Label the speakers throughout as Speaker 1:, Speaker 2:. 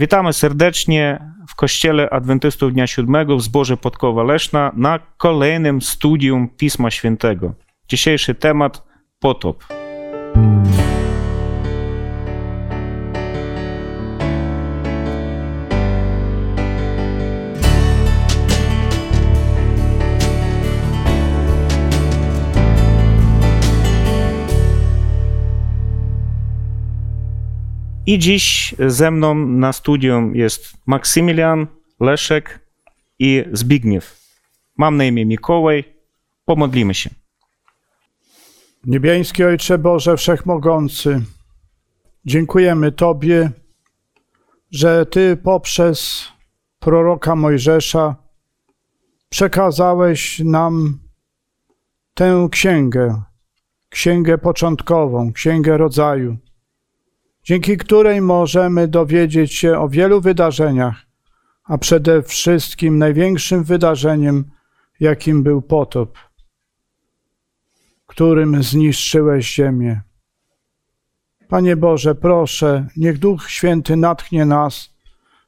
Speaker 1: Witamy serdecznie w Kościele Adwentystów Dnia Siódmego w zborze Podkowa Leszna na kolejnym studium Pisma Świętego. Dzisiejszy temat potop. I dziś ze mną na studium jest Maksymilian, Leszek i Zbigniew. Mam na imię Mikołaj. Pomodlimy się.
Speaker 2: Niebiański Ojcze Boże Wszechmogący, dziękujemy Tobie, że Ty poprzez proroka Mojżesza przekazałeś nam tę księgę, księgę początkową, księgę rodzaju, dzięki której możemy dowiedzieć się o wielu wydarzeniach, a przede wszystkim największym wydarzeniem, jakim był potop którym zniszczyłeś ziemię. Panie Boże, proszę, niech Duch Święty natchnie nas,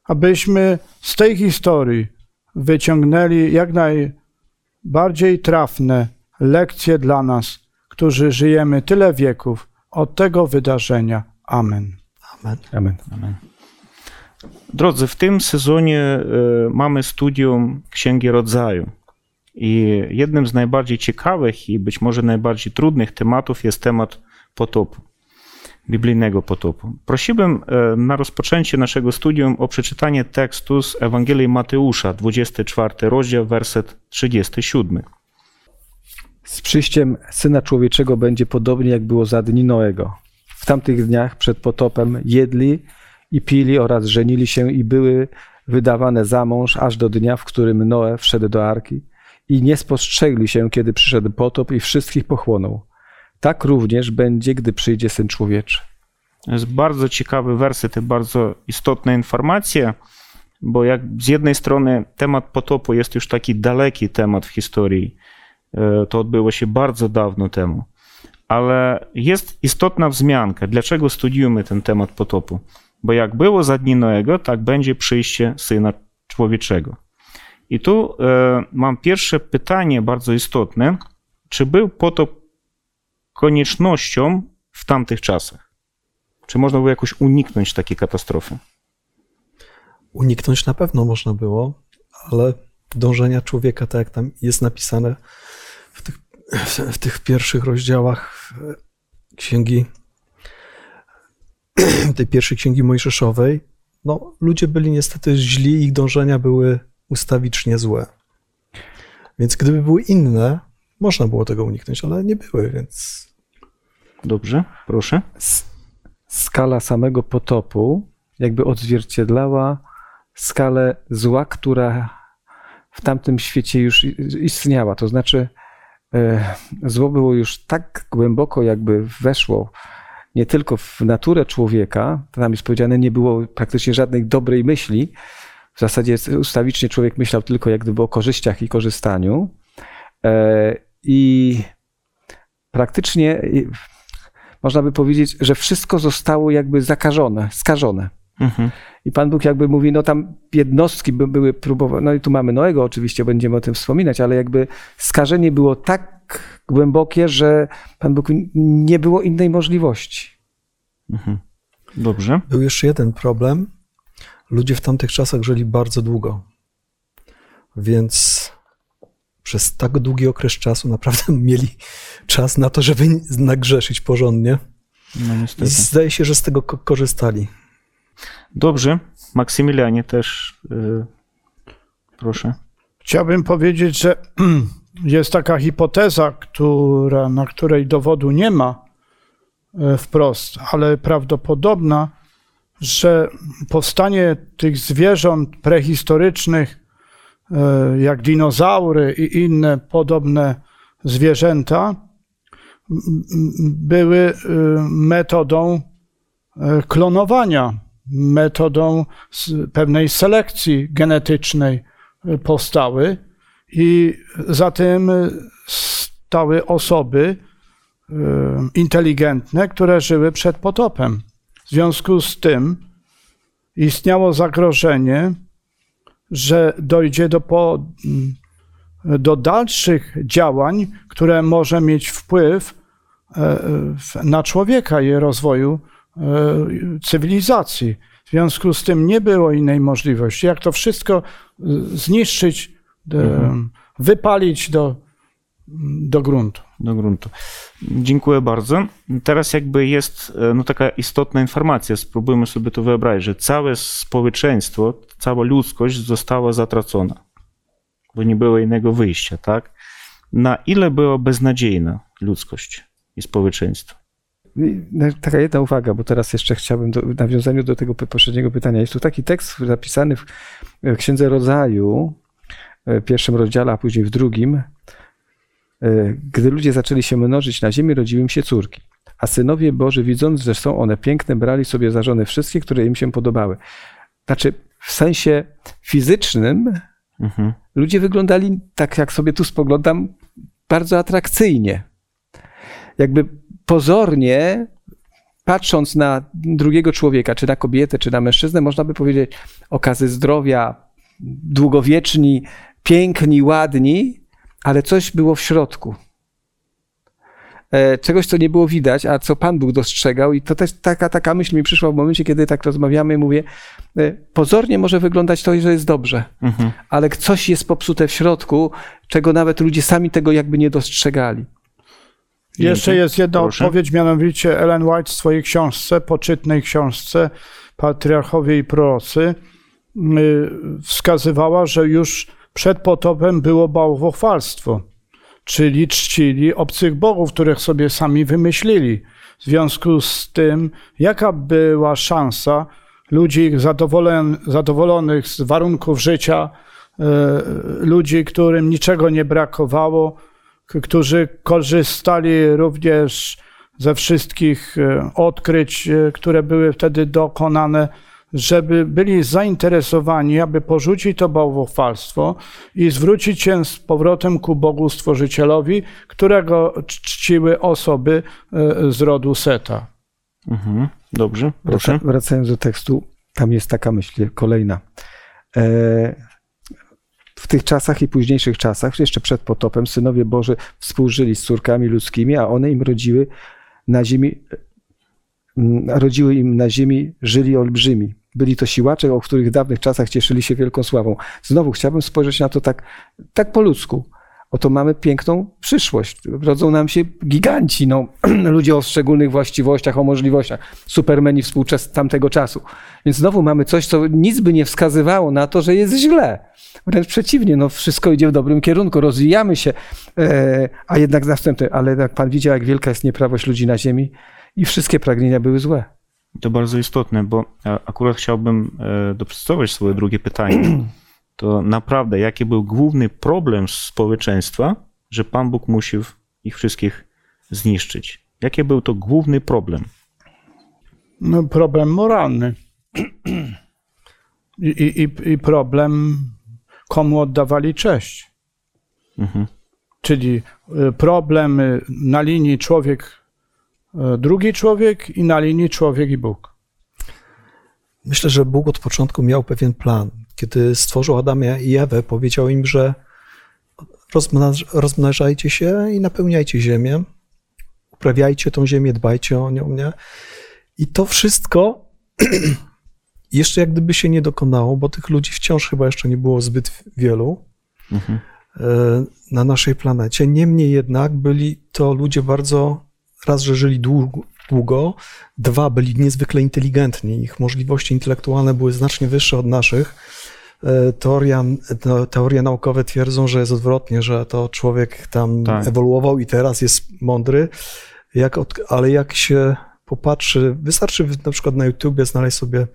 Speaker 2: abyśmy z tej historii wyciągnęli jak najbardziej trafne lekcje dla nas, którzy żyjemy tyle wieków od tego wydarzenia. Amen.
Speaker 3: Amen.
Speaker 1: Amen. Amen. Drodzy, w tym sezonie y, mamy studium Księgi Rodzaju. I jednym z najbardziej ciekawych i być może najbardziej trudnych tematów jest temat potopu, biblijnego potopu. Prosiłbym na rozpoczęcie naszego studium o przeczytanie tekstu z Ewangelii Mateusza, 24 rozdział, werset 37.
Speaker 3: Z przyjściem Syna Człowieczego będzie podobnie, jak było za dni Noego. W tamtych dniach przed potopem jedli i pili oraz żenili się i były wydawane za mąż aż do dnia, w którym Noe wszedł do arki i nie spostrzegli się, kiedy przyszedł potop i wszystkich pochłonął. Tak również będzie, gdy przyjdzie Syn Człowieczy.
Speaker 1: To jest bardzo ciekawy werset i bardzo istotna informacja, bo jak z jednej strony temat potopu jest już taki daleki temat w historii, to odbyło się bardzo dawno temu, ale jest istotna wzmianka, dlaczego studiujemy ten temat potopu. Bo jak było za dni Noego, tak będzie przyjście Syna Człowieczego. I tu e, mam pierwsze pytanie bardzo istotne. Czy był potop koniecznością w tamtych czasach? Czy można było jakoś uniknąć takiej katastrofy?
Speaker 4: Uniknąć na pewno można było, ale dążenia człowieka, tak jak tam jest napisane w tych, w tych pierwszych rozdziałach księgi, tej pierwszej księgi mojżeszowej, no ludzie byli niestety źli, ich dążenia były ustawicznie złe. Więc gdyby były inne, można było tego uniknąć, ale nie były, więc.
Speaker 1: Dobrze, proszę.
Speaker 3: Skala samego potopu jakby odzwierciedlała skalę zła, która w tamtym świecie już istniała. To znaczy, zło było już tak głęboko, jakby weszło nie tylko w naturę człowieka, tam jest powiedziane, nie było praktycznie żadnej dobrej myśli, w zasadzie ustawicznie człowiek myślał tylko jak gdyby o korzyściach i korzystaniu. I praktycznie można by powiedzieć, że wszystko zostało jakby zakażone, skażone. Mhm. I Pan Bóg jakby mówi, no tam jednostki by, były próbowane, no i tu mamy Noego oczywiście, będziemy o tym wspominać, ale jakby skażenie było tak głębokie, że Pan Bóg nie było innej możliwości.
Speaker 1: Mhm. Dobrze.
Speaker 4: Był jeszcze jeden problem, ludzie w tamtych czasach żyli bardzo długo. Więc przez tak długi okres czasu naprawdę mieli czas na to, żeby nagrzeszyć porządnie. No, I zdaje się, że z tego korzystali.
Speaker 1: Dobrze. Maksymilianie też yy, proszę.
Speaker 2: Chciałbym powiedzieć, że jest taka hipoteza, która, na której dowodu nie ma e, wprost, ale prawdopodobna, że powstanie tych zwierząt prehistorycznych, e, jak dinozaury i inne podobne zwierzęta, były e, metodą klonowania, metodą pewnej selekcji genetycznej powstały i za tym stały osoby inteligentne, które żyły przed potopem. W związku z tym istniało zagrożenie, że dojdzie do, po, do dalszych działań, które może mieć wpływ e, na człowieka i rozwoju e, cywilizacji. W związku z tym nie było innej możliwości, jak to wszystko e, zniszczyć, e, wypalić do, do gruntu.
Speaker 1: do gruntu. Dziękuję bardzo. Teraz jakby jest e, no, taka istotna informacja, spróbujmy sobie to wyobrazić, że całe społeczeństwo, cała ludzkość została zatracona, bo nie było innego wyjścia, tak? Na ile była beznadziejna ludzkość i społeczeństwo?
Speaker 3: Taka jedna uwaga, bo teraz jeszcze chciałbym do, w nawiązaniu do tego poprzedniego pytania. Jest tu taki tekst zapisany w w Księdze Rodzaju, w pierwszym rozdziale, a później w drugim. E, Gdy ludzie zaczęli się mnożyć na ziemi, rodziły im się córki. A synowie Boży, widząc, że są one piękne, brali sobie za żony wszystkie, które im się podobały. Znaczy, w sensie fizycznym
Speaker 1: Mhm.
Speaker 3: ludzie wyglądali, tak jak sobie tu spoglądam, bardzo atrakcyjnie. Jakby pozornie, patrząc na drugiego człowieka, czy na kobietę, czy na mężczyznę, można by powiedzieć okazy zdrowia, długowieczni, piękni, ładni, ale coś było w środku. E, Czegoś, co nie było widać, a co Pan Bóg dostrzegał, i to też taka, taka myśl mi przyszła w momencie, kiedy tak rozmawiamy, mówię, e, pozornie może wyglądać to, że jest dobrze,
Speaker 1: Mhm.
Speaker 3: ale coś jest popsute w środku, czego nawet ludzie sami tego jakby nie dostrzegali.
Speaker 2: Jeszcze jest jedna
Speaker 1: Proszę.
Speaker 2: odpowiedź, mianowicie Ellen White w swojej książce, poczytnej książce Patriarchowie i prorocy, y, wskazywała, że już przed potopem było bałwochwalstwo, czyli czcili obcych bogów, których sobie sami wymyślili. W związku z tym, jaka była szansa ludzi zadowolonych z warunków życia, y, ludzi, którym niczego nie brakowało, którzy korzystali również ze wszystkich e, odkryć, e, które były wtedy dokonane, żeby byli zainteresowani, aby porzucić to bałwochwalstwo i zwrócić się z powrotem ku Bogu Stworzycielowi, którego czciły osoby e, z rodu Seta.
Speaker 1: Mhm. Dobrze, proszę.
Speaker 3: Wraca- Wracając do tekstu, tam jest taka myśl kolejna. E, W tych czasach i późniejszych czasach, jeszcze przed potopem, synowie Boży współżyli z córkami ludzkimi, a one im rodziły na ziemi, mm, rodziły im na ziemi żyli olbrzymi. Byli to siłacze, o których w dawnych czasach cieszyli się wielką sławą. Znowu chciałbym spojrzeć na to tak, tak po ludzku. Oto mamy piękną przyszłość. Rodzą nam się giganci, no, ludzie o szczególnych właściwościach, o możliwościach, supermeni współczesnego tamtego czasu. Więc znowu mamy coś, co nic by nie wskazywało na to, że jest źle. Wręcz przeciwnie, no, wszystko idzie w dobrym kierunku, rozwijamy się, e, a jednak następne, ale jak Pan widział, jak wielka jest nieprawość ludzi na ziemi i wszystkie pragnienia były złe.
Speaker 1: To bardzo istotne, bo akurat chciałbym e, doprecyzować swoje drugie pytanie. To naprawdę, jaki był główny problem społeczeństwa, że Pan Bóg musi ich wszystkich zniszczyć? Jaki był to główny problem?
Speaker 2: No, problem moralny. I, i, i- problem, komu oddawali cześć.
Speaker 1: Mhm.
Speaker 2: Czyli y, problem y, na linii człowiek, y, drugi człowiek i na linii człowiek i Bóg.
Speaker 4: Myślę, że Bóg od początku miał pewien plan. Kiedy stworzył Adama i Ewę, powiedział im, że rozmnaż, rozmnażajcie się i napełniajcie ziemię, uprawiajcie tą ziemię, dbajcie o nią, nie? I to wszystko jeszcze jak gdyby się nie dokonało, bo tych ludzi wciąż chyba jeszcze nie było zbyt wielu
Speaker 1: Mhm.
Speaker 4: e, na naszej planecie. Niemniej jednak byli to ludzie bardzo, raz, że żyli długo, długo, dwa, byli niezwykle inteligentni. Ich możliwości intelektualne były znacznie wyższe od naszych. E, Teoria, teorie naukowe twierdzą, że jest odwrotnie, że to człowiek tam
Speaker 1: Tak.
Speaker 4: ewoluował i teraz jest mądry, jak od, ale jak się popatrzy, wystarczy na przykład na YouTubie znaleźć sobie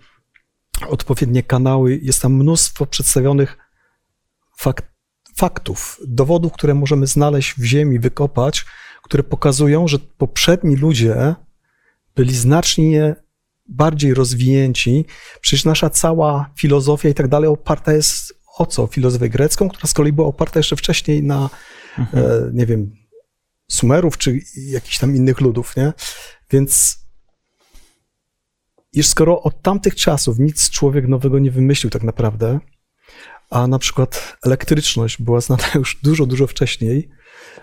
Speaker 4: odpowiednie kanały, jest tam mnóstwo przedstawionych fakt, faktów, dowodów, które możemy znaleźć w ziemi, wykopać, które pokazują, że poprzedni ludzie byli znacznie bardziej rozwinięci. Przecież nasza cała filozofia i tak dalej oparta jest o co? Filozofię grecką, która z kolei była oparta jeszcze wcześniej na, e, nie wiem, Sumerów czy jakichś tam innych ludów, nie? Więc iż skoro od tamtych czasów nic człowiek nowego nie wymyślił tak naprawdę, a na przykład elektryczność była znana już dużo, dużo wcześniej,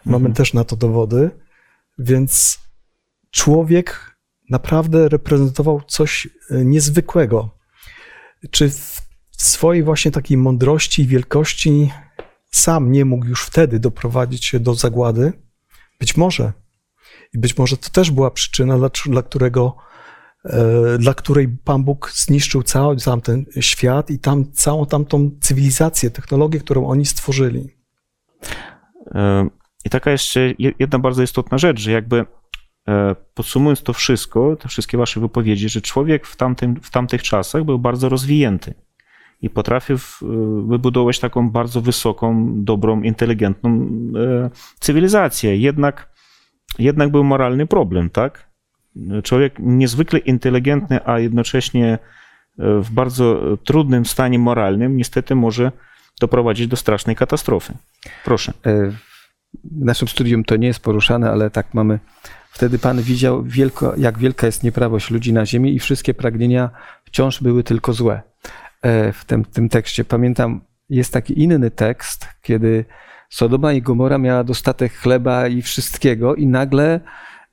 Speaker 4: mamy
Speaker 1: Mhm.
Speaker 4: też na to dowody, więc człowiek naprawdę reprezentował coś e, niezwykłego. Czy w swojej właśnie takiej mądrości i wielkości sam nie mógł już wtedy doprowadzić się do zagłady? Być może. I być może to też była przyczyna, dla, dla którego e, dla której Pan Bóg zniszczył cały tamten świat i tam całą tamtą cywilizację, technologię, którą oni stworzyli.
Speaker 1: E, I taka jeszcze je- jedna bardzo istotna rzecz, że jakby podsumując to wszystko, te wszystkie wasze wypowiedzi, że człowiek w, tamtym, w tamtych czasach był bardzo rozwinięty i potrafił e, wybudować taką bardzo wysoką, dobrą, inteligentną e, cywilizację. Jednak, jednak był moralny problem, tak? Człowiek niezwykle inteligentny, a jednocześnie e, w bardzo trudnym stanie moralnym niestety może doprowadzić do strasznej katastrofy. Proszę.
Speaker 3: E, W naszym studium to nie jest poruszane, ale tak mamy. Wtedy Pan widział, wielko, jak wielka jest nieprawość ludzi na ziemi i wszystkie pragnienia wciąż były tylko złe. E, W tym, tym tekście pamiętam, jest taki inny tekst, kiedy Sodoma i Gomora miała dostatek chleba i wszystkiego, i nagle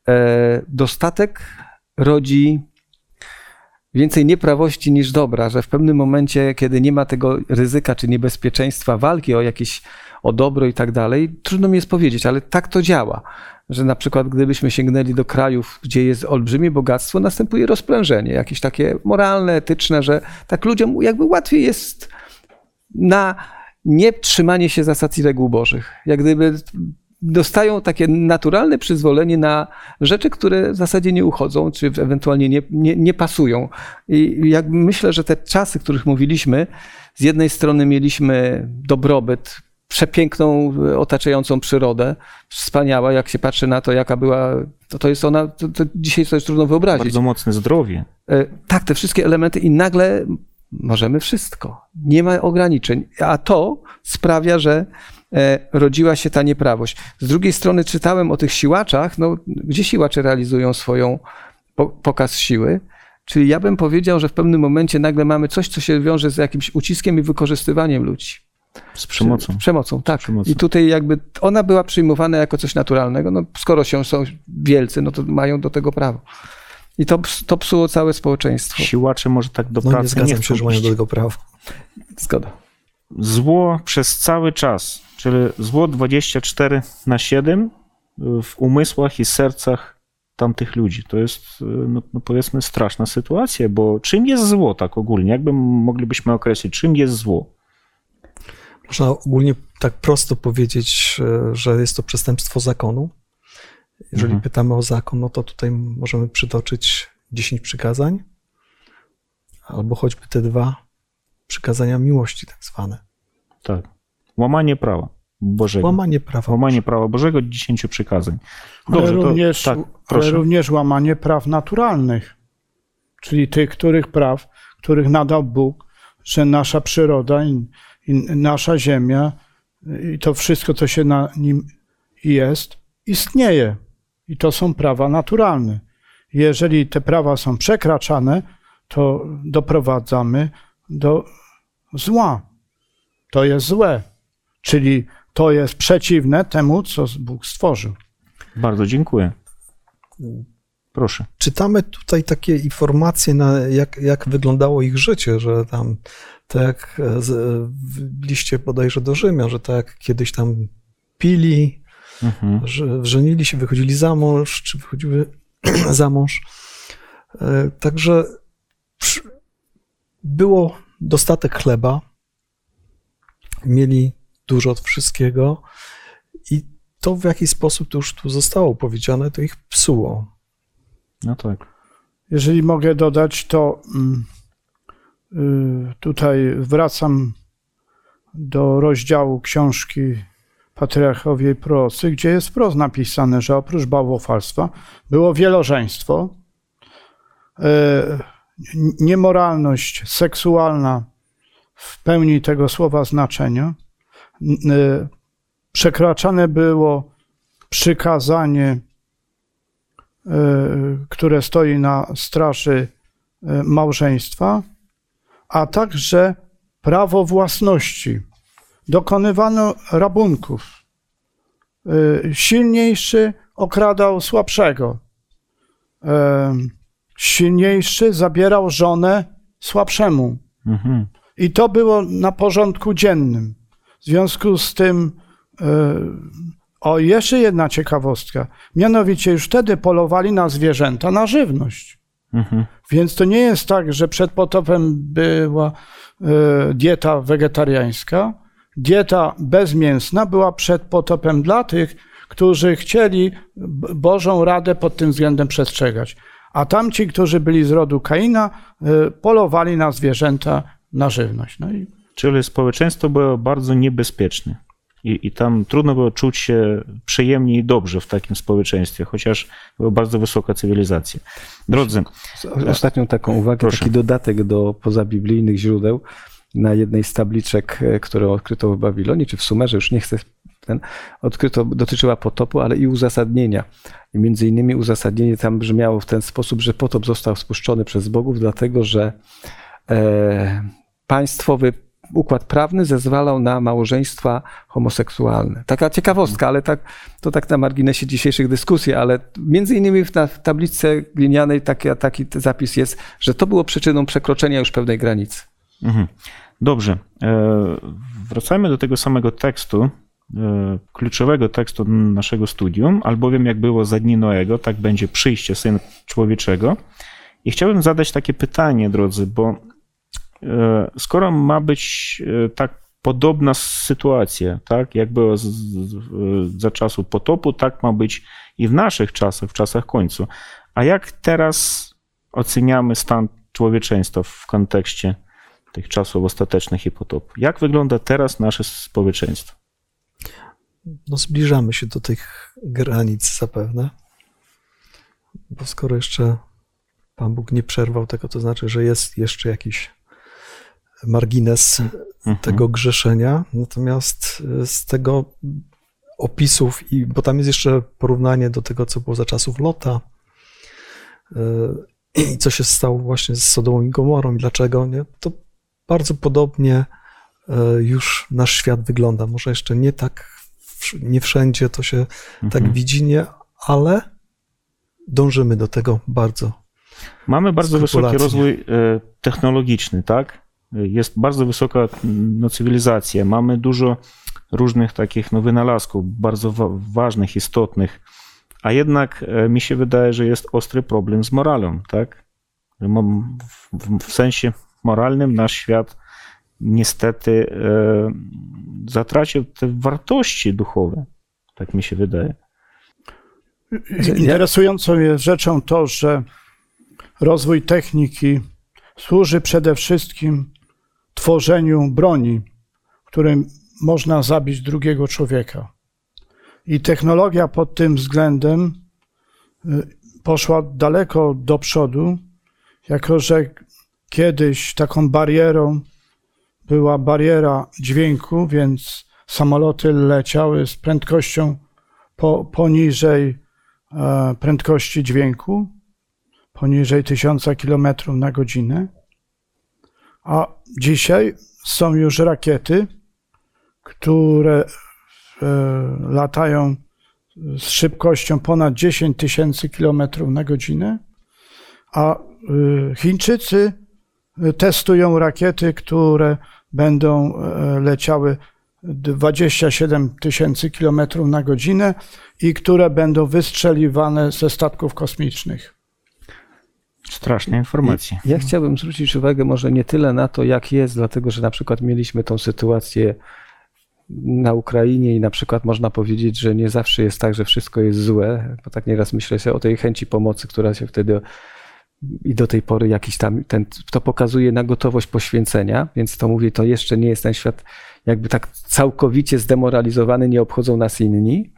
Speaker 3: e, dostatek rodzi więcej nieprawości niż dobra, że w pewnym momencie, kiedy nie ma tego ryzyka czy niebezpieczeństwa walki o jakieś o dobro i tak dalej, trudno mi jest powiedzieć, ale tak to działa. Że na przykład, gdybyśmy sięgnęli do krajów, gdzie jest olbrzymie bogactwo, następuje rozprężenie, jakieś takie moralne, etyczne, że tak ludziom jakby łatwiej jest na nie trzymanie się zasad i reguł bożych. Jak gdyby dostają takie naturalne przyzwolenie na rzeczy, które w zasadzie nie uchodzą, czy ewentualnie nie, nie, nie pasują. I jak myślę, że te czasy, o których mówiliśmy, z jednej strony mieliśmy dobrobyt, przepiękną, e, otaczającą przyrodę, wspaniała, jak się patrzy na to, jaka była, to, to jest ona, to, to dzisiaj sobie trudno wyobrazić.
Speaker 1: Bardzo mocne zdrowie.
Speaker 3: E, Tak, te wszystkie elementy i nagle możemy wszystko. Nie ma ograniczeń. A to sprawia, że e, rodziła się ta nieprawość. Z drugiej strony czytałem o tych siłaczach, no, gdzie siłacze realizują swoją po, pokaz siły. Czyli ja bym powiedział, że w pewnym momencie nagle mamy coś, co się wiąże z jakimś uciskiem i wykorzystywaniem ludzi.
Speaker 1: Z przemocą.
Speaker 3: Z przemocą, tak.
Speaker 1: przemocą.
Speaker 3: I tutaj jakby ona była przyjmowana jako coś naturalnego. No, skoro się są wielcy, no to mają do tego prawo. I to, to psuło całe społeczeństwo.
Speaker 1: Siłacze może tak do
Speaker 4: No nie
Speaker 1: pracy nie
Speaker 4: się,
Speaker 1: chcą
Speaker 4: mają do tego prawa.
Speaker 3: Zgoda.
Speaker 1: Zło przez cały czas, czyli zło 24 na 7 w umysłach i sercach tamtych ludzi. To jest, no, no powiedzmy, straszna sytuacja, bo czym jest zło tak ogólnie? Jakby moglibyśmy określić, czym jest zło?
Speaker 4: Można ogólnie tak prosto powiedzieć, e, że jest to przestępstwo zakonu. Jeżeli
Speaker 1: Mhm.
Speaker 4: pytamy o zakon, no to tutaj możemy przytoczyć 10 przykazań, albo choćby te dwa przykazania miłości, tak zwane.
Speaker 1: Tak. Łamanie prawa Bożego.
Speaker 4: Łamanie prawa.
Speaker 1: Łamanie prawa Bożego, 10 przykazań.
Speaker 2: Ale
Speaker 1: Dobrze, to
Speaker 2: również,
Speaker 1: tak,
Speaker 2: ale również łamanie praw naturalnych, czyli tych, których praw, których nadał Bóg, że nasza przyroda i, nasza ziemia i to wszystko, co się na nim jest, istnieje. I to są prawa naturalne. Jeżeli te prawa są przekraczane, to doprowadzamy do zła. To jest złe. Czyli to jest przeciwne temu, co Bóg stworzył.
Speaker 1: Bardzo dziękuję. Proszę.
Speaker 4: Czytamy tutaj takie informacje, na jak, jak wyglądało ich życie, że tam, tak jak e, z- w liście bodajże do Rzymian, że tak kiedyś tam pili,
Speaker 1: Mhm.
Speaker 4: że żenili się, wychodzili za mąż, czy wychodziły za mąż. E, Także było dostatek chleba, mieli dużo od wszystkiego i to w jaki sposób to już tu zostało powiedziane, to ich psuło.
Speaker 1: No tak.
Speaker 2: Jeżeli mogę dodać, to mm, y, tutaj wracam do rozdziału książki Patriarchowie i Prorocy, gdzie jest wprost napisane, że oprócz bałwochwalstwa było wielożeństwo, y, niemoralność seksualna w pełni tego słowa znaczenia, y, przekraczane było przykazanie które stoi na straży e, małżeństwa, a także prawo własności. Dokonywano rabunków. E, Silniejszy okradał słabszego. E, Silniejszy zabierał żonę słabszemu.
Speaker 1: Mhm.
Speaker 2: I to było na porządku dziennym. W związku z tym, e, o jeszcze jedna ciekawostka. Mianowicie już wtedy polowali na zwierzęta na żywność.
Speaker 1: Mhm.
Speaker 2: Więc to nie jest tak, że przed potopem była e, dieta wegetariańska. Dieta bezmięsna była przed potopem dla tych, którzy chcieli Bożą radę pod tym względem przestrzegać. A tamci, którzy byli z rodu Kaina, e, polowali na zwierzęta na żywność. No i
Speaker 1: Czyli społeczeństwo było bardzo niebezpieczne. I, I tam trudno było czuć się przyjemnie i dobrze w takim społeczeństwie, chociaż była bardzo wysoka cywilizacja. Drodzy,
Speaker 3: Ostatnią taką uwagę,
Speaker 1: Proszę.
Speaker 3: taki dodatek do pozabiblijnych źródeł. Na jednej z tabliczek, e, które odkryto w Babilonie, czy w Sumerze, już nie chcę ten, odkryto, dotyczyła potopu, ale i uzasadnienia. I między innymi uzasadnienie tam brzmiało w ten sposób, że potop został spuszczony przez bogów, dlatego że e, państwowy układ prawny zezwalał na małżeństwa homoseksualne. Taka ciekawostka, ale tak, to tak na marginesie dzisiejszych dyskusji, ale między innymi w, na, w tabliczce glinianej taki, taki zapis jest, że to było przyczyną przekroczenia już pewnej granicy.
Speaker 1: Mhm. Dobrze. E, Wracajmy do tego samego tekstu, e, kluczowego tekstu naszego studium, albowiem jak było za dni Noego, tak będzie przyjście Syna Człowieczego. I chciałbym zadać takie pytanie, drodzy, bo skoro ma być e, tak podobna sytuacja, tak, jak było z, z, za czasu potopu, tak ma być i w naszych czasach, w czasach końcu. A jak teraz oceniamy stan człowieczeństwa w kontekście tych czasów ostatecznych i potopu. Jak wygląda teraz nasze społeczeństwo?
Speaker 4: No, zbliżamy się do tych granic zapewne. Bo skoro jeszcze Pan Bóg nie przerwał tego, to znaczy, że jest jeszcze jakiś margines
Speaker 1: Mhm.
Speaker 4: tego grzeszenia. Natomiast y, z tego opisów, i, bo tam jest jeszcze porównanie do tego, co było za czasów Lota y, i co się stało właśnie z Sodomą i Gomorą i dlaczego, nie? to bardzo podobnie y, już nasz świat wygląda. Może jeszcze nie tak, nie wszędzie to się tak
Speaker 1: Mhm.
Speaker 4: widzi, nie, ale dążymy do tego bardzo.
Speaker 1: Mamy bardzo wysoki rozwój e, technologiczny, tak? Jest bardzo wysoka no, cywilizacja. Mamy dużo różnych takich no, wynalazków, bardzo wa- ważnych, istotnych. A jednak e, mi się wydaje, że jest ostry problem z moralą, tak? W sensie moralnym nasz świat niestety e, zatracił te wartości duchowe. Tak mi się wydaje.
Speaker 2: Interesującą jest rzeczą to, że rozwój techniki służy przede wszystkim tworzeniu broni, którym można zabić drugiego człowieka. I technologia pod tym względem y, poszła daleko do przodu, jako że kiedyś taką barierą była bariera dźwięku, więc samoloty leciały z prędkością po, poniżej e, prędkości dźwięku, poniżej 1000 km na godzinę. A dzisiaj są już rakiety, które e, latają z szybkością ponad 10 tysięcy km na godzinę, a e, Chińczycy e, testują rakiety, które będą leciały 27 tysięcy km na godzinę i które będą wystrzeliwane ze statków kosmicznych.
Speaker 1: Straszne informacje.
Speaker 3: Ja chciałbym zwrócić uwagę może nie tyle na to, jak jest, dlatego że na przykład mieliśmy tą sytuację na Ukrainie i na przykład można powiedzieć, że nie zawsze jest tak, że wszystko jest złe, bo tak nieraz myślę sobie o tej chęci pomocy, która się wtedy i do tej pory jakiś tam, ten, to pokazuje na gotowość poświęcenia, więc to mówię, to jeszcze nie jest ten świat jakby tak całkowicie zdemoralizowany, nie obchodzą nas inni,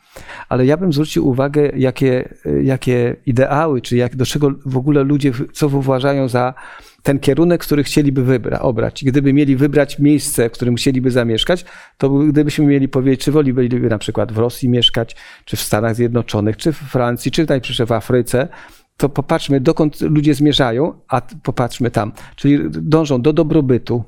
Speaker 3: ale ja bym zwrócił uwagę, jakie, jakie ideały, czy jak, do czego w ogóle ludzie, co uważają za ten kierunek, który chcieliby wybra, obrać. Gdyby mieli wybrać miejsce, w którym chcieliby zamieszkać, to gdybyśmy mieli powiedzieć, czy woliby na przykład w Rosji mieszkać, czy w Stanach Zjednoczonych, czy w Francji, czy najpierw w Afryce, to popatrzmy, dokąd ludzie zmierzają, a popatrzmy tam. Czyli dążą do dobrobytu,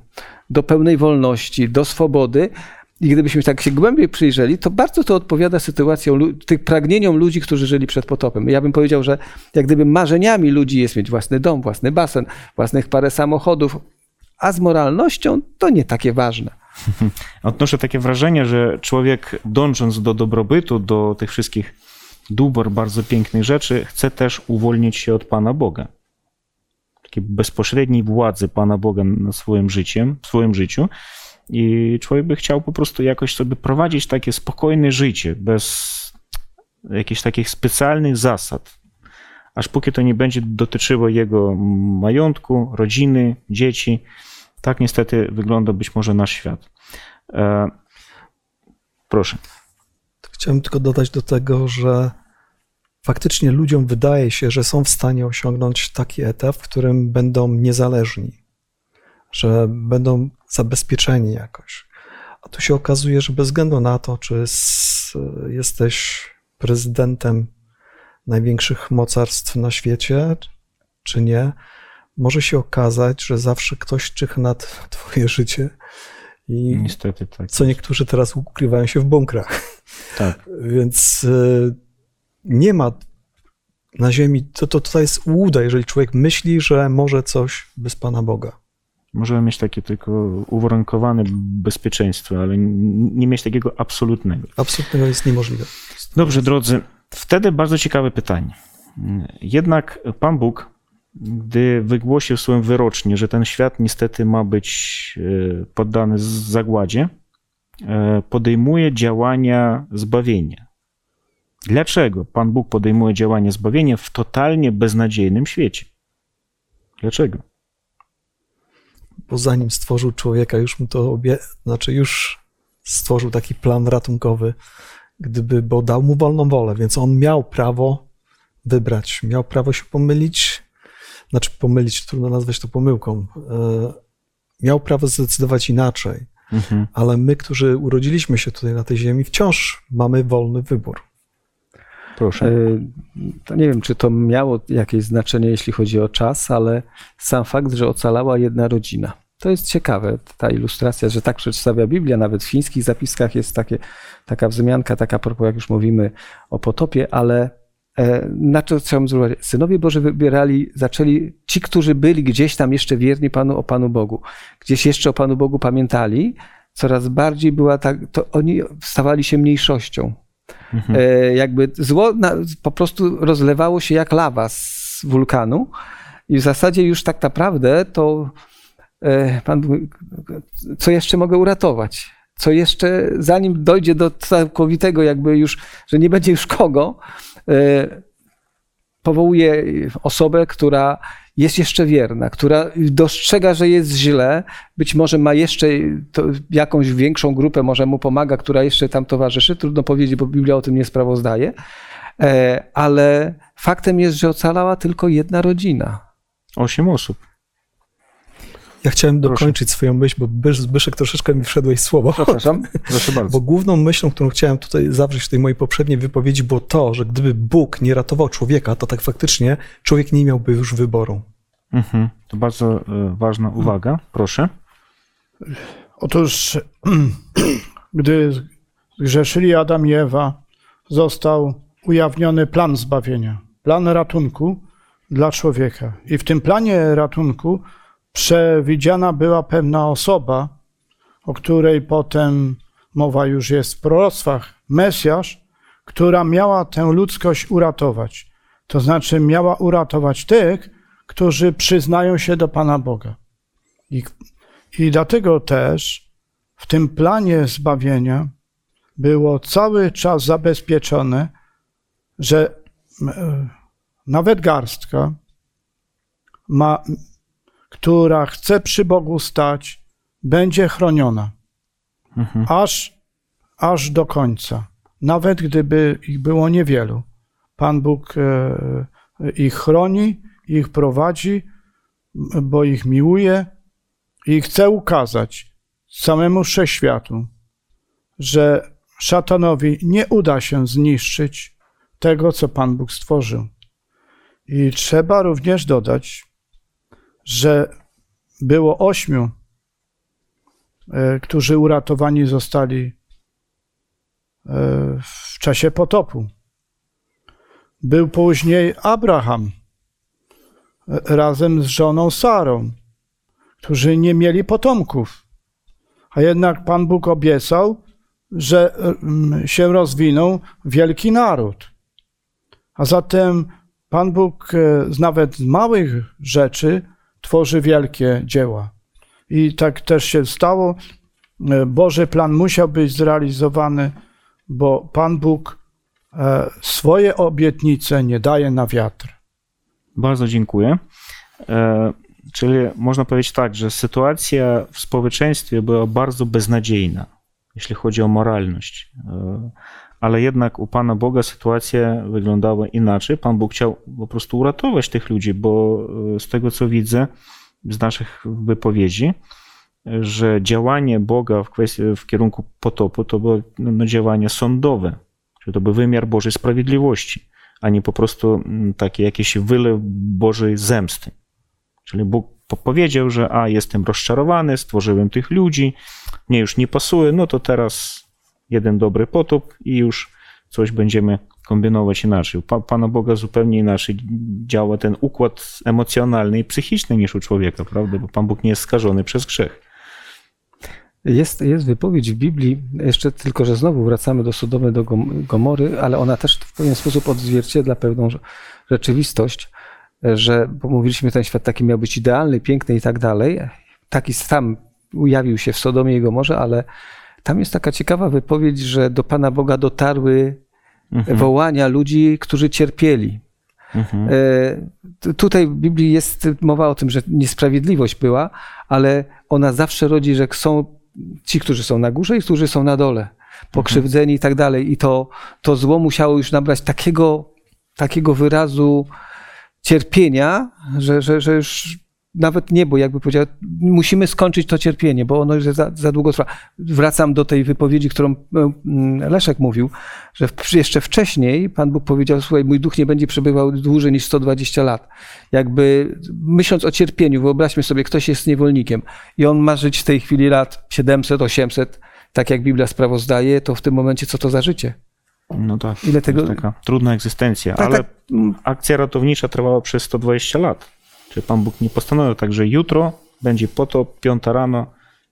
Speaker 3: do pełnej wolności, do swobody. I gdybyśmy tak się głębiej przyjrzeli, to bardzo to odpowiada sytuacjom, tych pragnieniom ludzi, którzy żyli przed potopem. Ja bym powiedział, że jak gdyby marzeniami ludzi jest mieć własny dom, własny basen, własnych parę samochodów, a z moralnością to nie takie ważne.
Speaker 1: Odnoszę takie wrażenie, że człowiek dążąc do dobrobytu, do tych wszystkich dóbr, bardzo pięknych rzeczy, chce też uwolnić się od Pana Boga. Takiej bezpośredniej władzy Pana Boga nad swoim życiem, swoim życiu. I człowiek by chciał po prostu jakoś sobie prowadzić takie spokojne życie, bez jakichś takich specjalnych zasad. Aż póki to nie będzie dotyczyło jego majątku, rodziny, dzieci. Tak niestety wygląda być może nasz świat. E, proszę.
Speaker 4: Chciałem tylko dodać do tego, że faktycznie ludziom wydaje się, że są w stanie osiągnąć taki etap, w którym będą niezależni, że będą zabezpieczeni jakoś. A tu się okazuje, że bez względu na to, czy jesteś prezydentem największych mocarstw na świecie, czy nie, może się okazać, że zawsze ktoś czyha nad twoje życie i
Speaker 1: Niestety tak.
Speaker 4: co niektórzy teraz ukrywają się w bunkrach.
Speaker 1: Tak.
Speaker 4: Więc y, nie ma na ziemi, to, to, to jest łuda, jeżeli człowiek myśli, że może coś bez Pana Boga.
Speaker 1: Możemy mieć takie tylko uwarunkowane bezpieczeństwo, ale nie mieć takiego absolutnego.
Speaker 4: Absolutnie jest niemożliwe.
Speaker 1: Dobrze, drodzy, wtedy bardzo ciekawe pytanie. Jednak Pan Bóg, gdy wygłosił swoją wyrocznie, że ten świat niestety ma być e, poddany zagładzie, e, podejmuje działania zbawienia. Dlaczego Pan Bóg podejmuje działania zbawienia w totalnie beznadziejnym świecie? Dlaczego?
Speaker 4: Bo zanim stworzył człowieka, już mu to obie... znaczy już stworzył taki plan ratunkowy, gdyby, bo dał mu wolną wolę, więc on miał prawo wybrać, miał prawo się pomylić, znaczy pomylić, trudno nazwać to pomyłką. E, Miał prawo zdecydować inaczej.
Speaker 1: Mhm.
Speaker 4: ale my, którzy urodziliśmy się tutaj na tej ziemi, wciąż mamy wolny wybór.
Speaker 1: Proszę.
Speaker 3: E, To nie wiem, czy to miało jakieś znaczenie, jeśli chodzi o czas, ale sam fakt, że ocalała jedna rodzina. To jest ciekawe, ta ilustracja, że tak przedstawia Biblia, nawet w chińskich zapiskach jest takie, taka wzmianka, taka propos, jak już mówimy o potopie, ale e, na co chciałbym zwrócić? Synowie Boży wybierali, zaczęli, ci, którzy byli gdzieś tam jeszcze wierni Panu, o Panu Bogu, gdzieś jeszcze o Panu Bogu pamiętali, coraz bardziej była tak, to oni stawali się mniejszością.
Speaker 1: Mhm.
Speaker 3: E, jakby zło na, po prostu rozlewało się jak lawa z wulkanu i w zasadzie już tak naprawdę to e, Pan, co jeszcze mogę uratować? Co jeszcze, zanim dojdzie do całkowitego jakby już, że nie będzie już kogo, e, powołuje osobę, która jest jeszcze wierna, która dostrzega, że jest źle, być może ma jeszcze jakąś większą grupę, może mu pomaga, która jeszcze tam towarzyszy. Trudno powiedzieć, bo Biblia o tym nie sprawozdaje, E, ale faktem jest, że ocalała tylko jedna rodzina.
Speaker 1: Osiem osób.
Speaker 4: Ja chciałem
Speaker 1: Proszę.
Speaker 4: dokończyć swoją myśl, bo Bysz- Zbyszek troszeczkę mi wszedłeś w słowo.
Speaker 3: Przepraszam.
Speaker 1: Proszę bardzo.
Speaker 4: Bo główną myślą, którą chciałem tutaj zawrzeć w tej mojej poprzedniej wypowiedzi, było to, że gdyby Bóg nie ratował człowieka, to tak faktycznie człowiek nie miałby już wyboru.
Speaker 1: Mhm. To bardzo e, ważna uwaga. Proszę.
Speaker 2: Otóż, gdy zgrzeszyli Adam i Ewa, został ujawniony plan zbawienia, plan ratunku dla człowieka. I w tym planie ratunku przewidziana była pewna osoba, o której potem mowa już jest w proroctwach, Mesjasz, która miała tę ludzkość uratować. To znaczy miała uratować tych, którzy przyznają się do Pana Boga. I i dlatego też w tym planie zbawienia było cały czas zabezpieczone, że e, nawet garstka, ma, która chce przy Bogu stać, będzie chroniona
Speaker 1: Mhm.
Speaker 2: aż, aż do końca. Nawet gdyby ich było niewielu. Pan Bóg e, ich chroni, ich prowadzi, bo ich miłuje i chce ukazać całemu wszechświatu, że szatanowi nie uda się zniszczyć tego, co Pan Bóg stworzył. I trzeba również dodać, że było ośmiu, e, którzy uratowani zostali e, w czasie potopu. Był później Abraham e, razem z żoną Sarą, którzy nie mieli potomków. A jednak Pan Bóg obiecał, że mm, się rozwinął wielki naród. A zatem Pan Bóg z nawet małych rzeczy tworzy wielkie dzieła. I tak też się stało. E, Boży plan musiał być zrealizowany, bo Pan Bóg e, swoje obietnice nie daje na wiatr.
Speaker 1: Bardzo dziękuję. E, Czyli można powiedzieć tak, że sytuacja w społeczeństwie była bardzo beznadziejna, jeśli chodzi o moralność. E, Ale jednak u Pana Boga sytuacja wyglądała inaczej. Pan Bóg chciał po prostu uratować tych ludzi, bo e, z tego co widzę z naszych wypowiedzi, że działanie Boga w, kwestii, w kierunku potopu to było no, działanie sądowe, czyli to był wymiar Bożej sprawiedliwości, a nie po prostu mm, taki jakiś wylew Bożej zemsty. Czyli Bóg po- powiedział, że a jestem rozczarowany, stworzyłem tych ludzi, mnie już nie pasuje, no to teraz jeden dobry potop i już coś będziemy kombinować inaczej. Pa- Pana Boga zupełnie inaczej działa ten układ emocjonalny i psychiczny niż u człowieka, prawda? Bo Pan Bóg nie jest skażony przez grzech.
Speaker 3: Jest, jest wypowiedź w Biblii, jeszcze tylko, że znowu wracamy do Sodomy, do Gom- Gomory, ale ona też w pewien sposób odzwierciedla pewną rze- rzeczywistość, że, bo mówiliśmy, ten świat taki miał być idealny, piękny i tak dalej. Taki sam ujawił się w Sodomie i Gomorze, ale tam jest taka ciekawa wypowiedź, że do Pana Boga dotarły
Speaker 1: Mhm.
Speaker 3: wołania ludzi, którzy cierpieli.
Speaker 1: Mhm.
Speaker 3: E, tu- Tutaj w Biblii jest mowa o tym, że niesprawiedliwość była, ale ona zawsze rodzi, że są ci, którzy są na górze i którzy są na dole, pokrzywdzeni i tak dalej. I to, to zło musiało już nabrać takiego, takiego wyrazu cierpienia, że, że, że już nawet niebo, jakby powiedział, musimy skończyć to cierpienie, bo ono już za, za długo trwa. Wracam do tej wypowiedzi, którą e, Leszek mówił, że jeszcze wcześniej Pan Bóg powiedział, słuchaj, mój duch nie będzie przebywał dłużej niż 120 lat. Jakby myśląc o cierpieniu, wyobraźmy sobie, ktoś jest niewolnikiem i on ma żyć w tej chwili lat 700, 800, tak jak Biblia sprawozdaje, to w tym momencie co to za życie?
Speaker 1: No tak.
Speaker 3: Ile tego-
Speaker 1: taka trudna egzystencja,
Speaker 3: Tak,
Speaker 1: ale
Speaker 3: tak.
Speaker 1: akcja ratownicza trwała przez 120 lat. Czyli Pan Bóg nie postanowił tak, że jutro będzie potop, piąta rano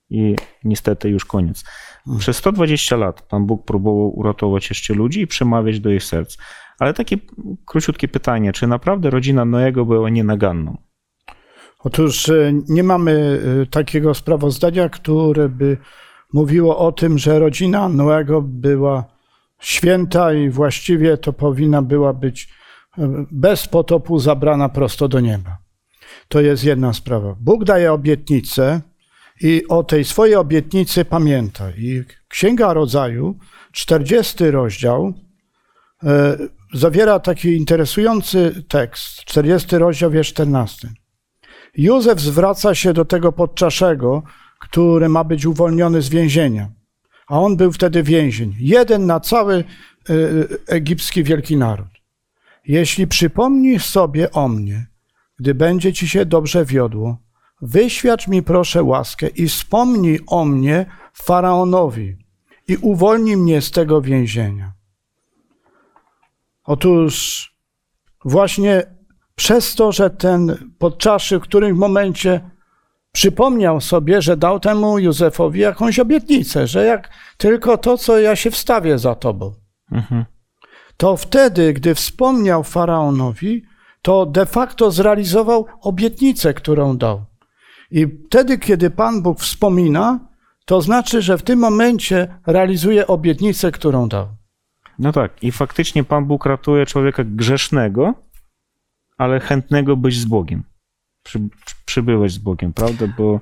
Speaker 1: i niestety już koniec. Przez 120 lat Pan Bóg próbował uratować jeszcze ludzi i przemawiać do ich serc. Ale takie króciutkie pytanie, czy naprawdę rodzina Noego była nienaganną?
Speaker 2: Otóż e, nie mamy e, takiego sprawozdania, które by mówiło o tym, że rodzina Noego była święta i właściwie to powinna była być e, bez potopu zabrana prosto do nieba. To jest jedna sprawa. Bóg daje obietnicę i o tej swojej obietnicy pamięta. I Księga Rodzaju, 40 rozdział, e, zawiera taki interesujący tekst. 40 rozdział, wiersz 14. Józef zwraca się do tego podczaszego, który ma być uwolniony z więzienia. A on był wtedy więzień. Jeden na cały y, egipski wielki naród. Jeśli przypomnisz sobie o mnie, gdy będzie ci się dobrze wiodło, wyświadcz mi proszę łaskę i wspomnij o mnie faraonowi i uwolnij mnie z tego więzienia. Otóż właśnie przez to, że ten podczaszy w którymś momencie przypomniał sobie, że dał temu Józefowi jakąś obietnicę, że jak tylko to, co ja się wstawię za tobą,
Speaker 1: Mhm.
Speaker 2: to wtedy, gdy wspomniał faraonowi, to de facto zrealizował obietnicę, którą dał. I wtedy, kiedy Pan Bóg wspomina, to znaczy, że w tym momencie realizuje obietnicę, którą dał.
Speaker 1: No tak, i faktycznie Pan Bóg ratuje człowieka grzesznego, ale chętnego być z Bogiem. Przy, przy- przybywać z Bogiem, prawda? Bo,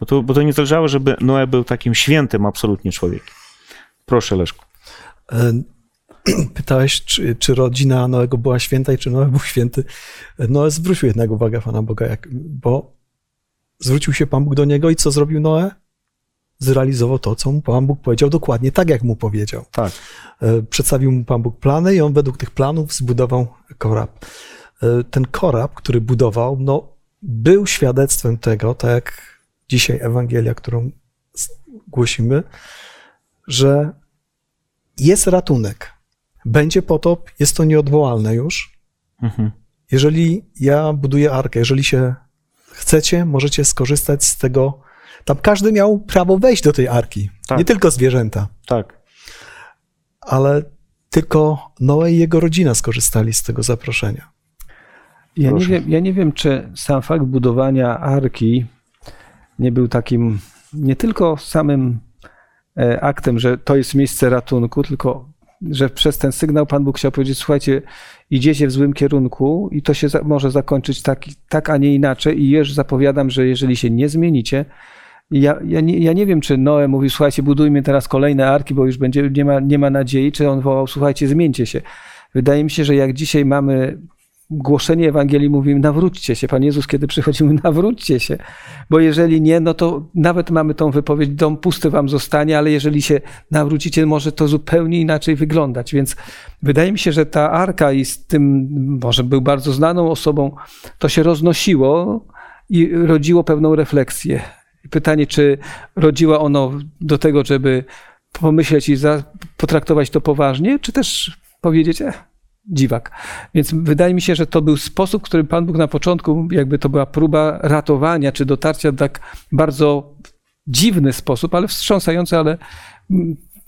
Speaker 1: bo, to, bo to nie zależało, żeby Noe był takim świętym absolutnie człowiekiem. Proszę, Leszku.
Speaker 4: Pytałeś, czy, czy rodzina Noego była święta i czy Noe był święty. Noe zwrócił jednak uwagę Pana Boga, jak, bo zwrócił się Pan Bóg do niego i co zrobił Noe? Zrealizował to, co mu Pan Bóg powiedział dokładnie tak, jak mu powiedział.
Speaker 1: Tak.
Speaker 4: E, Przedstawił mu Pan Bóg plany i on według tych planów zbudował korab. e, ten korab, który budował, no, był świadectwem tego, tak jak dzisiaj Ewangelia, którą głosimy, że jest ratunek. Będzie potop, jest to nieodwołalne już.
Speaker 1: Mhm.
Speaker 4: Jeżeli ja buduję arkę, jeżeli się chcecie, możecie skorzystać z tego. Tam każdy miał prawo wejść do tej arki.
Speaker 1: Tak.
Speaker 4: Nie tylko zwierzęta,
Speaker 1: Tak.
Speaker 4: ale tylko Noe i jego rodzina skorzystali z tego zaproszenia.
Speaker 3: Ja nie, wiem, ja nie wiem, czy sam fakt budowania arki nie był takim nie tylko samym e, aktem, że to jest miejsce ratunku, tylko że przez ten sygnał Pan Bóg chciał powiedzieć: Słuchajcie, idziecie w złym kierunku i to się może zakończyć tak, tak, a nie inaczej. I już zapowiadam, że jeżeli się nie zmienicie, ja, ja, nie, ja nie wiem, czy Noe mówił: Słuchajcie, budujmy teraz kolejne arki, bo już będzie, nie, ma, nie ma nadziei, czy on wołał: Słuchajcie, zmieńcie się. Wydaje mi się, że jak dzisiaj mamy głoszenie Ewangelii, mówimy nawróćcie się. Pan Jezus, kiedy przychodził, nawróćcie się. Bo jeżeli nie, no to nawet mamy tą wypowiedź, dom pusty wam zostanie, ale jeżeli się nawrócicie, może to zupełnie inaczej wyglądać. Więc wydaje mi się, że ta arka i z tym, może był bardzo znaną osobą, to się roznosiło i rodziło pewną refleksję. Pytanie, czy rodziła ono do tego, żeby pomyśleć i za, potraktować to poważnie, czy też powiedzieć, eh, dziwak. Więc wydaje mi się, że to był sposób, który Pan Bóg na początku, jakby to była próba ratowania, czy dotarcia w tak bardzo dziwny sposób, ale wstrząsający, ale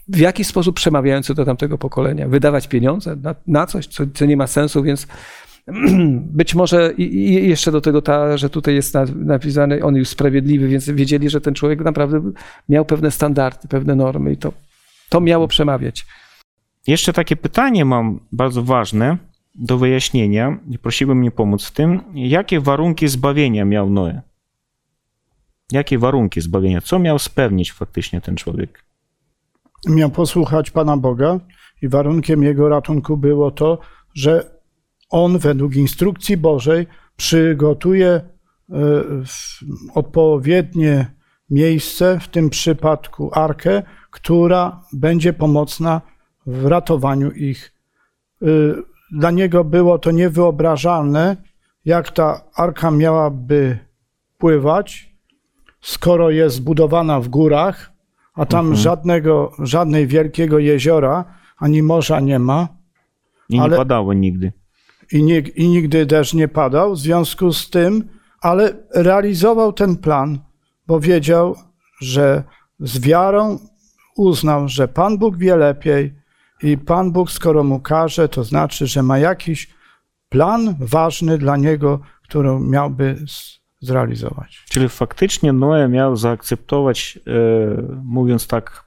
Speaker 3: w jakiś sposób przemawiający do tamtego pokolenia. Wydawać pieniądze na, na coś, co, co nie ma sensu, więc być może i, i jeszcze do tego ta, że tutaj jest na- napisane, on jest sprawiedliwy, więc wiedzieli, że ten człowiek naprawdę miał pewne standardy, pewne normy i to, to miało przemawiać.
Speaker 1: Jeszcze takie pytanie mam bardzo ważne do wyjaśnienia i prosiłbym mnie pomóc w tym. Jakie warunki zbawienia miał Noe? Jakie warunki zbawienia? Co miał spełnić faktycznie ten człowiek?
Speaker 2: Miał posłuchać Pana Boga i warunkiem jego ratunku było to, że on według instrukcji Bożej przygotuje e, odpowiednie miejsce, w tym przypadku arkę, która będzie pomocna w ratowaniu ich. E, Dla niego było to niewyobrażalne, jak ta arka miałaby pływać, skoro jest zbudowana w górach, a tam żadnego, żadnej wielkiego jeziora ani morza nie ma
Speaker 1: I nie
Speaker 2: Ale-
Speaker 1: padało nigdy.
Speaker 2: i, nie, i nigdy deszcz nie padał. W związku z tym, ale realizował ten plan, bo wiedział, że z wiarą uznał, że Pan Bóg wie lepiej i Pan Bóg, skoro mu każe, to znaczy, że ma jakiś plan ważny dla niego, który miałby zrealizować.
Speaker 1: Czyli faktycznie Noe miał zaakceptować, e, mówiąc tak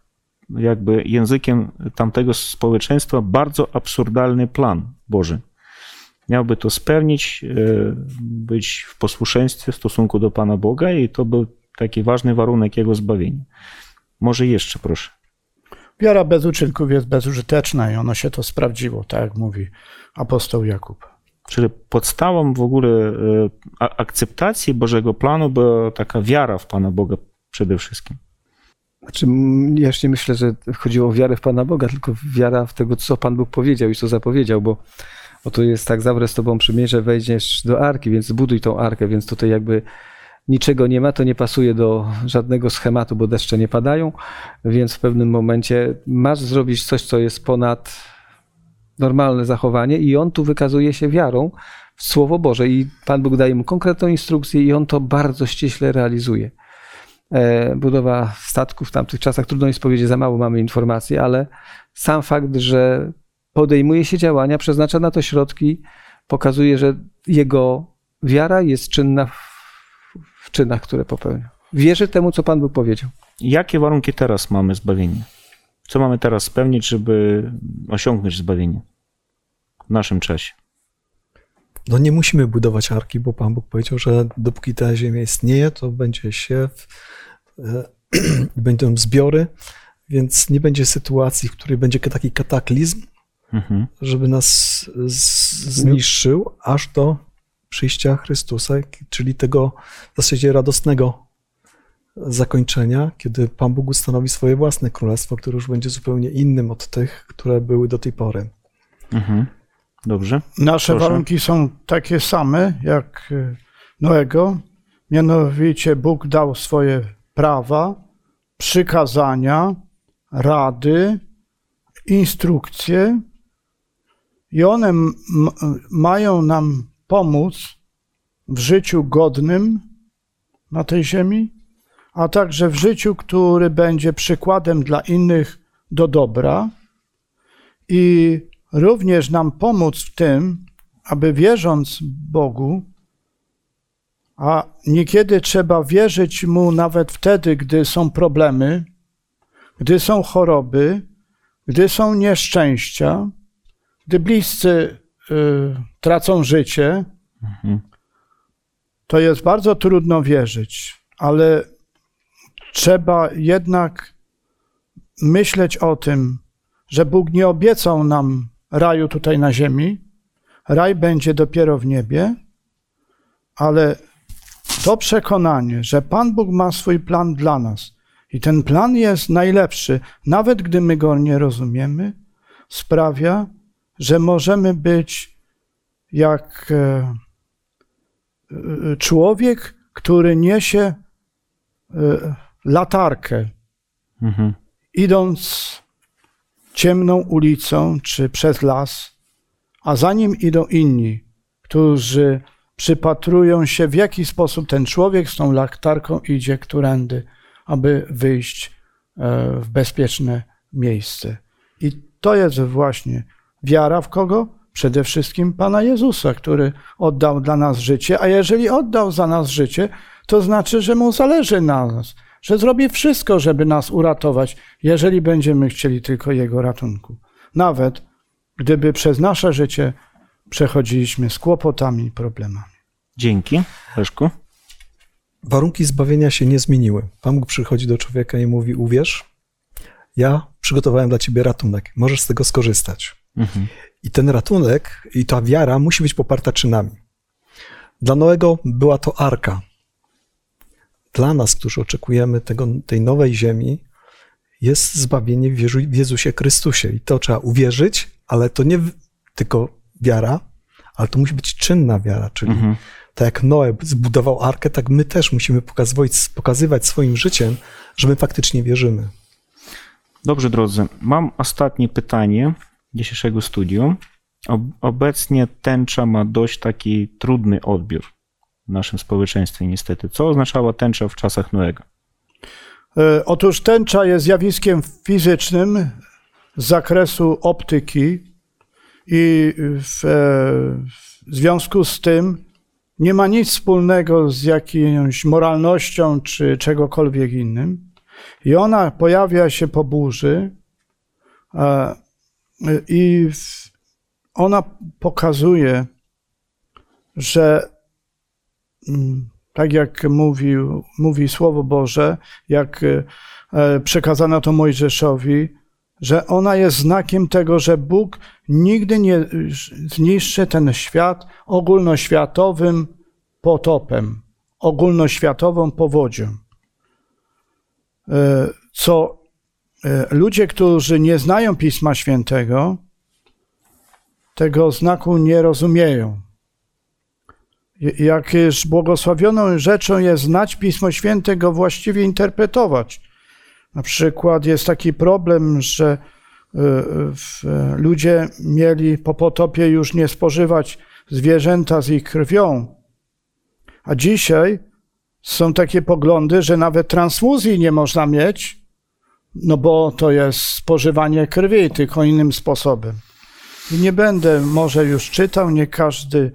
Speaker 1: jakby językiem tamtego społeczeństwa, bardzo absurdalny plan Boży. Miałby to spełnić, e, być w posłuszeństwie w stosunku do Pana Boga i to był taki ważny warunek jego zbawienia. Może jeszcze, proszę.
Speaker 2: Wiara bez uczynków jest bezużyteczna i ono się to sprawdziło, tak jak mówi apostoł Jakub.
Speaker 1: Czyli podstawą w ogóle e, akceptacji Bożego planu była taka wiara w Pana Boga przede wszystkim.
Speaker 3: Znaczy, ja już nie myślę, że chodziło o wiarę w Pana Boga, tylko wiara w tego, co Pan Bóg powiedział i co zapowiedział, bo, bo tu jest tak, zawrę z Tobą przymierze, wejdziesz do arki, więc zbuduj tą arkę, więc tutaj jakby niczego nie ma, to nie pasuje do żadnego schematu, bo deszcze nie padają, więc w pewnym momencie masz zrobić coś, co jest ponad normalne zachowanie i on tu wykazuje się wiarą w Słowo Boże i Pan Bóg daje mu konkretną instrukcję i on to bardzo ściśle realizuje e, budowa statków w tamtych czasach. Trudno jest powiedzieć, za mało mamy informacji, ale sam fakt, że podejmuje się działania, przeznacza na to środki, pokazuje, że jego wiara jest czynna w, czynach, które popełnia. Wierzy temu, co Pan Bóg powiedział.
Speaker 1: Jakie warunki teraz mamy zbawienia? Co mamy teraz spełnić, żeby osiągnąć zbawienie w naszym czasie?
Speaker 4: No nie musimy budować arki, bo Pan Bóg powiedział, że dopóki ta ziemia istnieje, to będzie siew, e, będą zbiory, więc nie będzie sytuacji, w której będzie taki kataklizm,
Speaker 1: Mhm.
Speaker 4: żeby nas z- zniszczył aż do przyjścia Chrystusa, czyli tego w zasadzie radosnego zakończenia, kiedy Pan Bóg ustanowi swoje własne królestwo, które już będzie zupełnie innym od tych, które były do tej pory.
Speaker 1: Mhm. Dobrze.
Speaker 2: Nasze
Speaker 1: Proszę.
Speaker 2: warunki są takie same jak y, Noego. Mianowicie Bóg dał swoje prawa, przykazania, rady, instrukcje i one mają nam pomóc w życiu godnym na tej ziemi, a także w życiu, który będzie przykładem dla innych do dobra i również nam pomóc w tym, aby wierząc Bogu, a niekiedy trzeba wierzyć Mu nawet wtedy, gdy są problemy, gdy są choroby, gdy są nieszczęścia, gdy bliscy y, tracą życie, to jest bardzo trudno wierzyć, ale trzeba jednak myśleć o tym, że Bóg nie obiecał nam raju tutaj na ziemi. Raj będzie dopiero w niebie, ale to przekonanie, że Pan Bóg ma swój plan dla nas i ten plan jest najlepszy, nawet gdy my go nie rozumiemy, sprawia, że możemy być jak e, e, człowiek, który niesie e, latarkę,
Speaker 1: Mhm.
Speaker 2: idąc ciemną ulicą czy przez las, a za nim idą inni, którzy przypatrują się, w jaki sposób ten człowiek z tą latarką idzie którędy, aby wyjść w bezpieczne miejsce. I to jest właśnie wiara w kogo? Przede wszystkim Pana Jezusa, który oddał dla nas życie, a jeżeli oddał za nas życie, to znaczy, że mu zależy na nas, że zrobi wszystko, żeby nas uratować, jeżeli będziemy chcieli tylko Jego ratunku. Nawet gdyby przez nasze życie przechodziliśmy z kłopotami i problemami.
Speaker 1: Dzięki. Leszku?
Speaker 4: Warunki zbawienia się nie zmieniły. Pan Bóg przychodzi do człowieka i mówi: Uwierz, ja przygotowałem dla ciebie ratunek, możesz z tego skorzystać.
Speaker 1: Mhm.
Speaker 4: I ten ratunek i ta wiara musi być poparta czynami. Dla Noego była to arka. Dla nas, którzy oczekujemy tego, tej nowej ziemi, jest zbawienie w Jezu- w Jezusie Chrystusie. I to trzeba uwierzyć, ale to nie tylko wiara, ale to musi być czynna wiara, czyli
Speaker 1: Mhm.
Speaker 4: tak jak Noe zbudował arkę, tak my też musimy pokazywać, pokazywać swoim życiem, że my faktycznie wierzymy.
Speaker 1: Dobrze, drodzy. Mam ostatnie pytanie dzisiejszego studium. Ob- Obecnie tęcza ma dość taki trudny odbiór w naszym społeczeństwie, niestety. Co oznaczała tęcza w czasach Noego?
Speaker 2: E, Otóż tęcza jest zjawiskiem fizycznym z zakresu optyki i w, e, w związku z tym nie ma nic wspólnego z jakąś moralnością czy czegokolwiek innym. I ona pojawia się po burzy e, i ona pokazuje, że mm, tak jak mówi Słowo Boże, jak e, przekazano to Mojżeszowi, że ona jest znakiem tego, że Bóg nigdy nie zniszczy ten świat ogólnoświatowym potopem, ogólnoświatową powodzią. E, Co ludzie, którzy nie znają Pisma Świętego, tego znaku nie rozumieją. Jakież błogosławioną rzeczą jest znać Pismo Święte, go właściwie interpretować. Na przykład jest taki problem, że y, w- ludzie mieli po potopie już nie spożywać zwierzęta z ich krwią. A dzisiaj są takie poglądy, że nawet transfuzji nie można mieć, no bo to jest spożywanie krwi, tylko innym sposobem. I nie będę może już czytał, nie każdy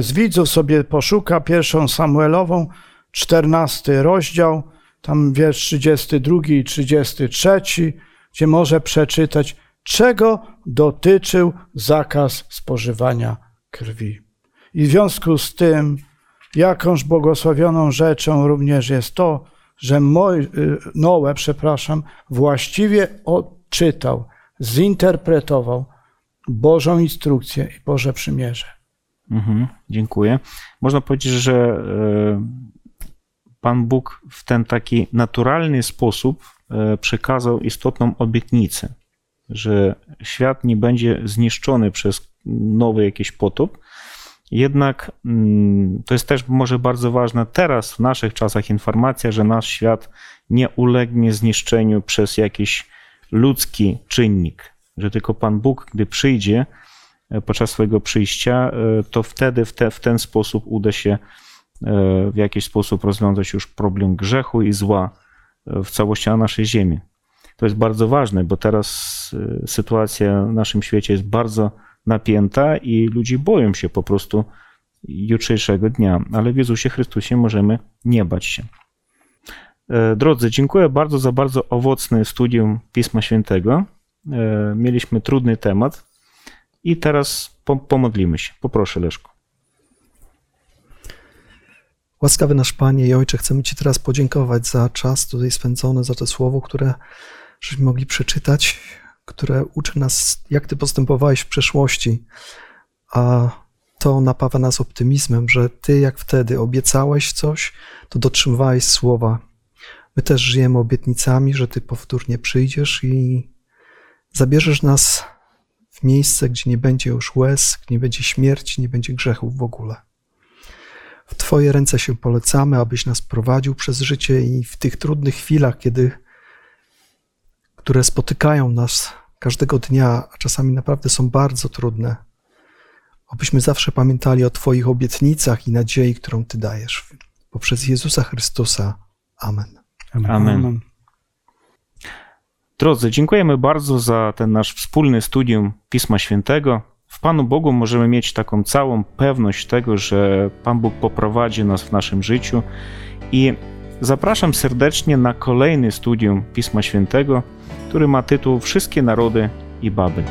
Speaker 2: z widzów sobie poszuka pierwszą Samuelową, 14 rozdział, tam wiersz 32 i 33, gdzie może przeczytać, czego dotyczył zakaz spożywania krwi. I w związku z tym, jakąż błogosławioną rzeczą również jest to, że y, Noe, przepraszam, właściwie odczytał, zinterpretował Bożą instrukcję i Boże przymierze.
Speaker 1: Mhm, dziękuję. Można powiedzieć, że e, Pan Bóg w ten taki naturalny sposób e, przekazał istotną obietnicę, że świat nie będzie zniszczony przez nowy jakiś potop. Jednak mm, to jest też może bardzo ważna teraz w naszych czasach informacja, że nasz świat nie ulegnie zniszczeniu przez jakiś ludzki czynnik, że tylko Pan Bóg, gdy przyjdzie e, podczas swojego przyjścia, e, to wtedy w, te, w ten sposób uda się e, w jakiś sposób rozwiązać już problem grzechu i zła w całości na naszej ziemi. To jest bardzo ważne, bo teraz sytuacja w naszym świecie jest bardzo napięta i ludzie boją się po prostu jutrzejszego dnia, ale w Jezusie Chrystusie możemy nie bać się. Drodzy, dziękuję bardzo za bardzo owocne studium Pisma Świętego. Mieliśmy trudny temat i teraz pomodlimy się. Poproszę, Leszku.
Speaker 4: Łaskawy nasz Panie i Ojcze, chcemy Ci teraz podziękować za czas tutaj spędzony, za to słowo, które żeśmy mogli przeczytać, które uczy nas, jak Ty postępowałeś w przeszłości, a to napawa nas optymizmem, że Ty, jak wtedy obiecałeś coś, to dotrzymywałeś słowa. My też żyjemy obietnicami, że Ty powtórnie przyjdziesz i zabierzesz nas w miejsce, gdzie nie będzie już łez, nie będzie śmierci, nie będzie grzechów w ogóle. W Twoje ręce się polecamy, abyś nas prowadził przez życie i w tych trudnych chwilach, kiedy, które spotykają nas każdego dnia, a czasami naprawdę są bardzo trudne, abyśmy zawsze pamiętali o Twoich obietnicach i nadziei, którą Ty dajesz. Poprzez Jezusa Chrystusa. Amen.
Speaker 1: Amen. Amen. Drodzy, dziękujemy bardzo za ten nasz wspólny studium Pisma Świętego. W Panu Bogu możemy mieć taką całą pewność tego, że Pan Bóg poprowadzi nas w naszym życiu i zapraszam serdecznie na kolejny studium Pisma Świętego, który ma tytuł Wszystkie narody i Babel.